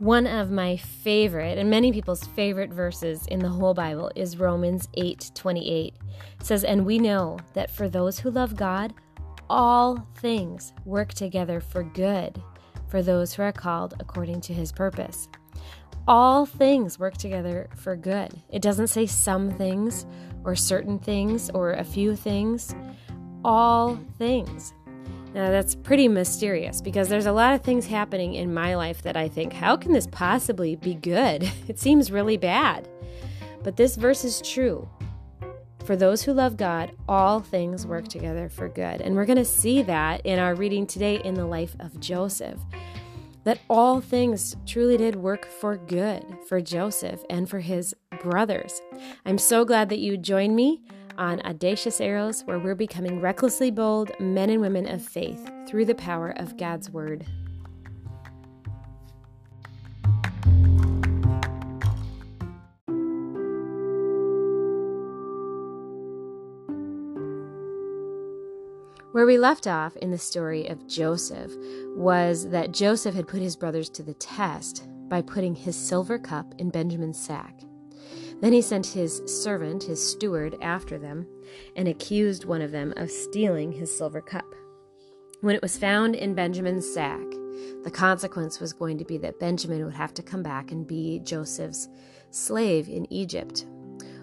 One of my favorite and many people's favorite verses in the whole Bible is Romans 8:28. It says, "And we know that for those who love God, all things work together for good for those who are called according to his purpose." All things work together for good. It doesn't say some things or certain things or a few things. All things. Now, that's pretty mysterious because there's a lot of things happening in my life that I think, how can this possibly be good? It seems really bad. But this verse is true. For those who love God, all things work together for good. And we're going to see that in our reading today in the life of Joseph. That all things truly did work for good for Joseph and for his brothers. I'm so glad that you joined me on Audacious Arrows, where we're becoming recklessly bold men and women of faith through the power of God's Word. Where we left off in the story of Joseph was that Joseph had put his brothers to the test by putting his silver cup in Benjamin's sack. Then he sent his servant, his steward, after them, and accused one of them of stealing his silver cup. When it was found in Benjamin's sack, the consequence was going to be that Benjamin would have to come back and be Joseph's slave in Egypt.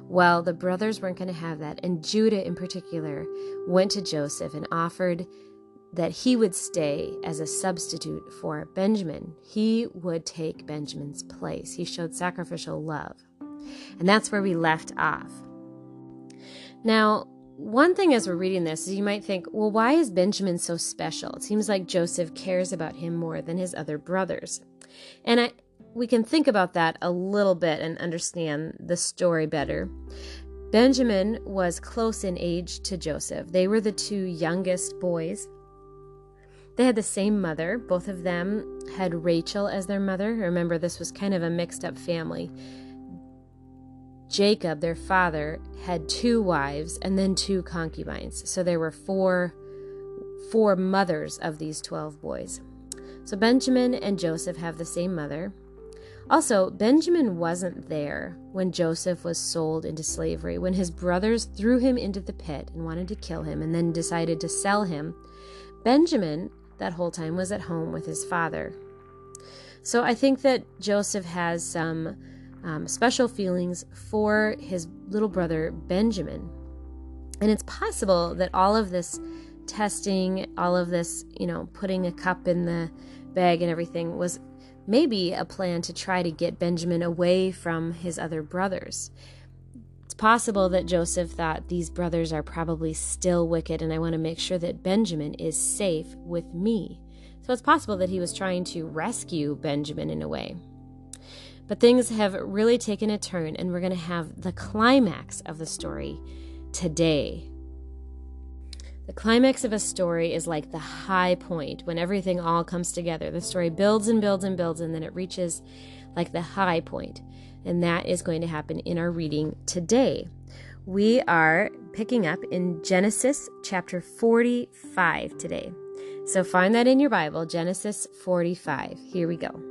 Well, the brothers weren't going to have that, and Judah in particular went to Joseph and offered that he would stay as a substitute for Benjamin. He would take Benjamin's place. He showed sacrificial love. And that's where we left off. Now, one thing as we're reading this is you might think, well, why is Benjamin so special? It seems like Joseph cares about him more than his other brothers. And I, we can think about that a little bit and understand the story better. Benjamin was close in age to Joseph. They were the two youngest boys. They had the same mother. Both of them had Rachel as their mother. Remember, this was kind of a mixed up family. Jacob, their father, had two wives and then two concubines. So there were four four mothers of these 12 boys. So Benjamin and Joseph have the same mother. Also, Benjamin wasn't there when Joseph was sold into slavery, when his brothers threw him into the pit and wanted to kill him and then decided to sell him. Benjamin, that whole time, was at home with his father. So I think that Joseph has some um, special feelings for his little brother Benjamin. And it's possible that all of this testing, all of this, you know, putting a cup in the bag and everything was maybe a plan to try to get Benjamin away from his other brothers. It's possible that Joseph thought these brothers are probably still wicked, and I want to make sure that Benjamin is safe with me. So it's possible that he was trying to rescue Benjamin in a way. But things have really taken a turn, and we're going to have the climax of the story today. The climax of a story is like the high point when everything all comes together. The story builds and builds and builds, and then it reaches like the high point. And that is going to happen in our reading today. We are picking up in Genesis chapter 45 today. So find that in your Bible, Genesis 45. Here we go.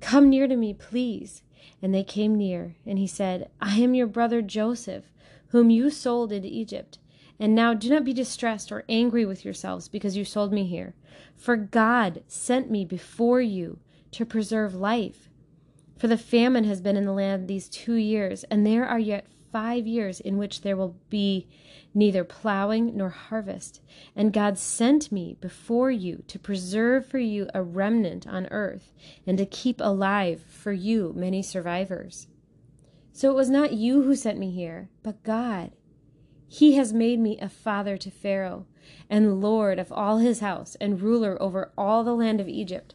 Come near to me, please. And they came near, and he said, I am your brother Joseph, whom you sold into Egypt. And now do not be distressed or angry with yourselves because you sold me here. For God sent me before you to preserve life. For the famine has been in the land these two years, and there are yet five years in which there will be neither plowing nor harvest. And God sent me before you to preserve for you a remnant on earth, and to keep alive for you many survivors. So it was not you who sent me here, but God. He has made me a father to Pharaoh, and lord of all his house, and ruler over all the land of Egypt.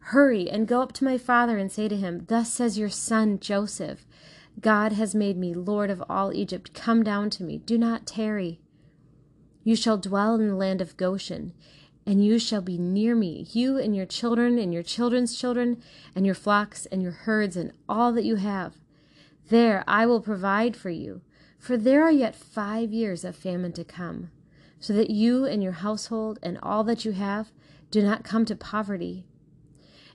Hurry and go up to my father and say to him, Thus says your son Joseph God has made me lord of all Egypt. Come down to me. Do not tarry. You shall dwell in the land of Goshen, and you shall be near me, you and your children, and your children's children, and your flocks, and your herds, and all that you have. There I will provide for you for there are yet five years of famine to come, so that you and your household and all that you have do not come to poverty.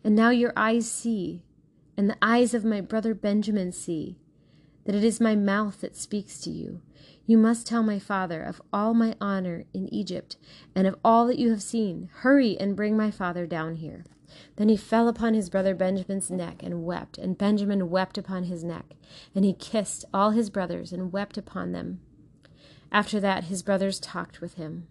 And now your eyes see, and the eyes of my brother Benjamin see, that it is my mouth that speaks to you. You must tell my father of all my honor in Egypt, and of all that you have seen. Hurry and bring my father down here. Then he fell upon his brother Benjamin's neck and wept, and Benjamin wept upon his neck. And he kissed all his brothers and wept upon them. After that, his brothers talked with him.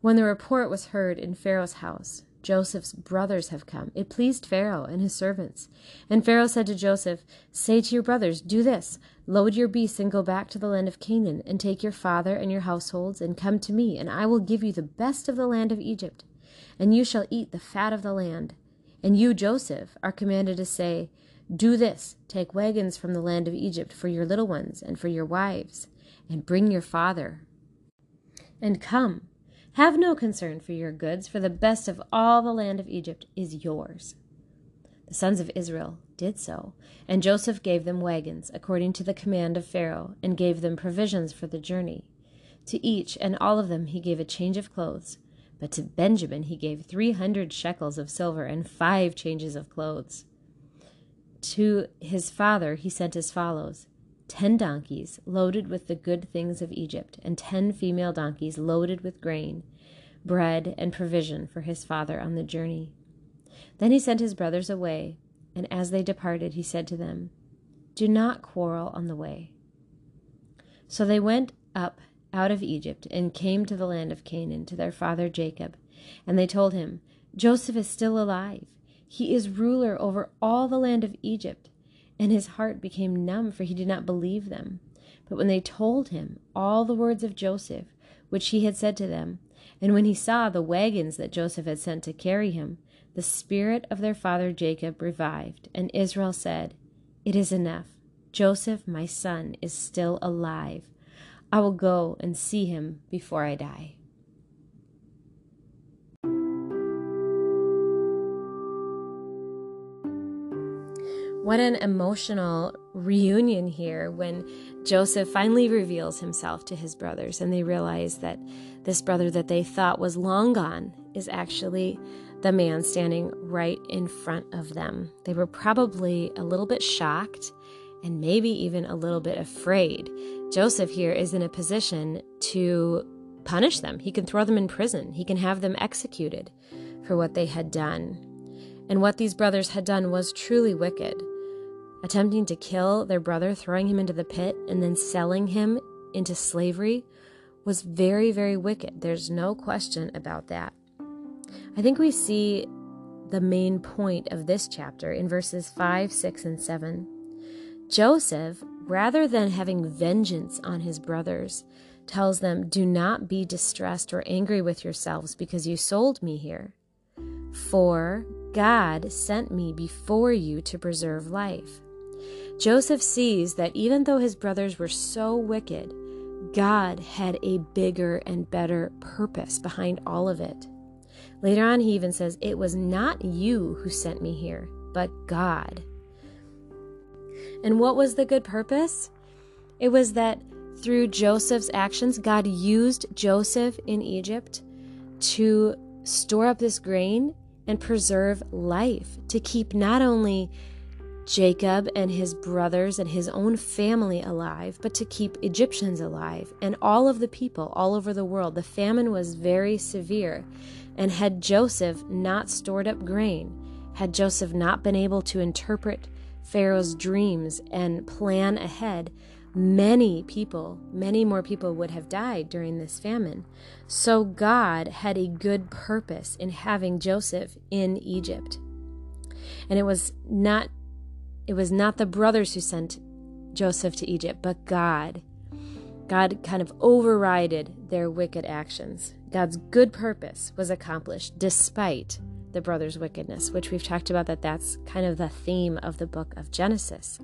When the report was heard in Pharaoh's house, Joseph's brothers have come. It pleased Pharaoh and his servants. And Pharaoh said to Joseph, Say to your brothers, Do this load your beasts and go back to the land of Canaan, and take your father and your households, and come to me, and I will give you the best of the land of Egypt and you shall eat the fat of the land. And you, Joseph, are commanded to say, Do this take wagons from the land of Egypt for your little ones and for your wives, and bring your father. And come, have no concern for your goods, for the best of all the land of Egypt is yours. The sons of Israel did so, and Joseph gave them wagons, according to the command of Pharaoh, and gave them provisions for the journey. To each and all of them he gave a change of clothes but to Benjamin he gave three hundred shekels of silver and five changes of clothes. To his father he sent as follows ten donkeys loaded with the good things of Egypt, and ten female donkeys loaded with grain, bread, and provision for his father on the journey. Then he sent his brothers away, and as they departed, he said to them, Do not quarrel on the way. So they went up out of Egypt and came to the land of Canaan to their father Jacob. And they told him, Joseph is still alive. He is ruler over all the land of Egypt. And his heart became numb, for he did not believe them. But when they told him all the words of Joseph, which he had said to them, and when he saw the wagons that Joseph had sent to carry him, the spirit of their father Jacob revived, and Israel said, It is enough. Joseph, my son, is still alive. I will go and see him before I die. What an emotional reunion here when Joseph finally reveals himself to his brothers and they realize that this brother that they thought was long gone is actually the man standing right in front of them. They were probably a little bit shocked and maybe even a little bit afraid. Joseph here is in a position to punish them. He can throw them in prison, he can have them executed for what they had done. And what these brothers had done was truly wicked. Attempting to kill their brother, throwing him into the pit, and then selling him into slavery was very, very wicked. There's no question about that. I think we see the main point of this chapter in verses 5, 6, and 7. Joseph, rather than having vengeance on his brothers, tells them, Do not be distressed or angry with yourselves because you sold me here. For God sent me before you to preserve life. Joseph sees that even though his brothers were so wicked, God had a bigger and better purpose behind all of it. Later on, he even says, It was not you who sent me here, but God. And what was the good purpose? It was that through Joseph's actions, God used Joseph in Egypt to store up this grain and preserve life, to keep not only Jacob and his brothers and his own family alive, but to keep Egyptians alive and all of the people all over the world. The famine was very severe. And had Joseph not stored up grain, had Joseph not been able to interpret Pharaoh's dreams and plan ahead, many people, many more people would have died during this famine. So God had a good purpose in having Joseph in Egypt. And it was not it was not the brothers who sent Joseph to Egypt, but God. God kind of overrided their wicked actions. God's good purpose was accomplished despite the brothers' wickedness, which we've talked about that that's kind of the theme of the book of Genesis.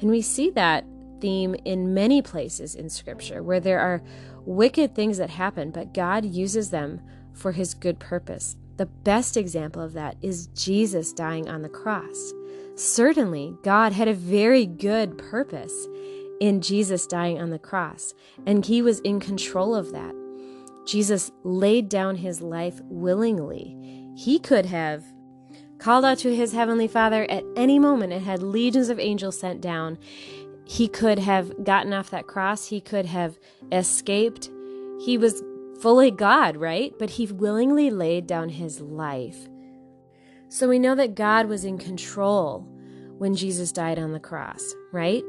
And we see that theme in many places in scripture where there are wicked things that happen, but God uses them for his good purpose. The best example of that is Jesus dying on the cross. Certainly, God had a very good purpose in Jesus dying on the cross, and he was in control of that. Jesus laid down his life willingly. He could have called out to his heavenly Father at any moment and had legions of angels sent down. He could have gotten off that cross, he could have escaped. He was fully God, right? But he willingly laid down his life. So we know that God was in control when Jesus died on the cross, right?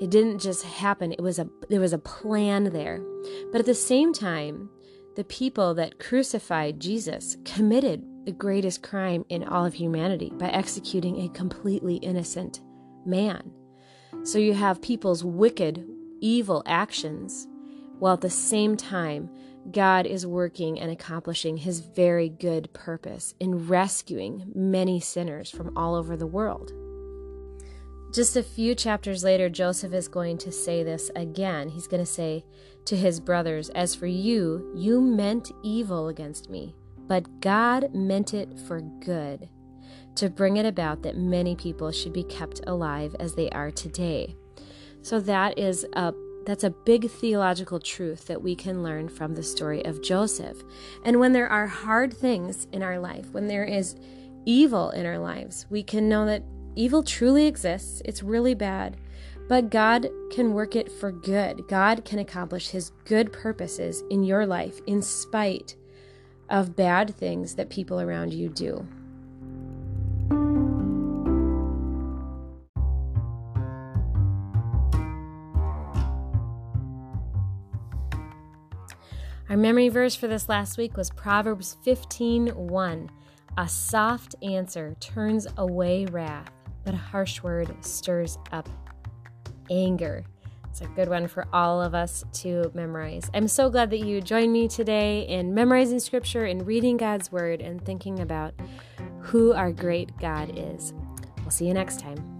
It didn't just happen. It was a there was a plan there. But at the same time, the people that crucified Jesus committed the greatest crime in all of humanity by executing a completely innocent man. So you have people's wicked, evil actions, while at the same time, God is working and accomplishing his very good purpose in rescuing many sinners from all over the world. Just a few chapters later, Joseph is going to say this again. He's going to say to his brothers, As for you, you meant evil against me, but God meant it for good, to bring it about that many people should be kept alive as they are today. So that is a that's a big theological truth that we can learn from the story of Joseph. And when there are hard things in our life, when there is evil in our lives, we can know that Evil truly exists, it's really bad, but God can work it for good. God can accomplish His good purposes in your life in spite of bad things that people around you do. Our memory verse for this last week was Proverbs 15:1. A soft answer turns away wrath, but a harsh word stirs up anger. It's a good one for all of us to memorize. I'm so glad that you joined me today in memorizing scripture and reading God's word and thinking about who our great God is. We'll see you next time.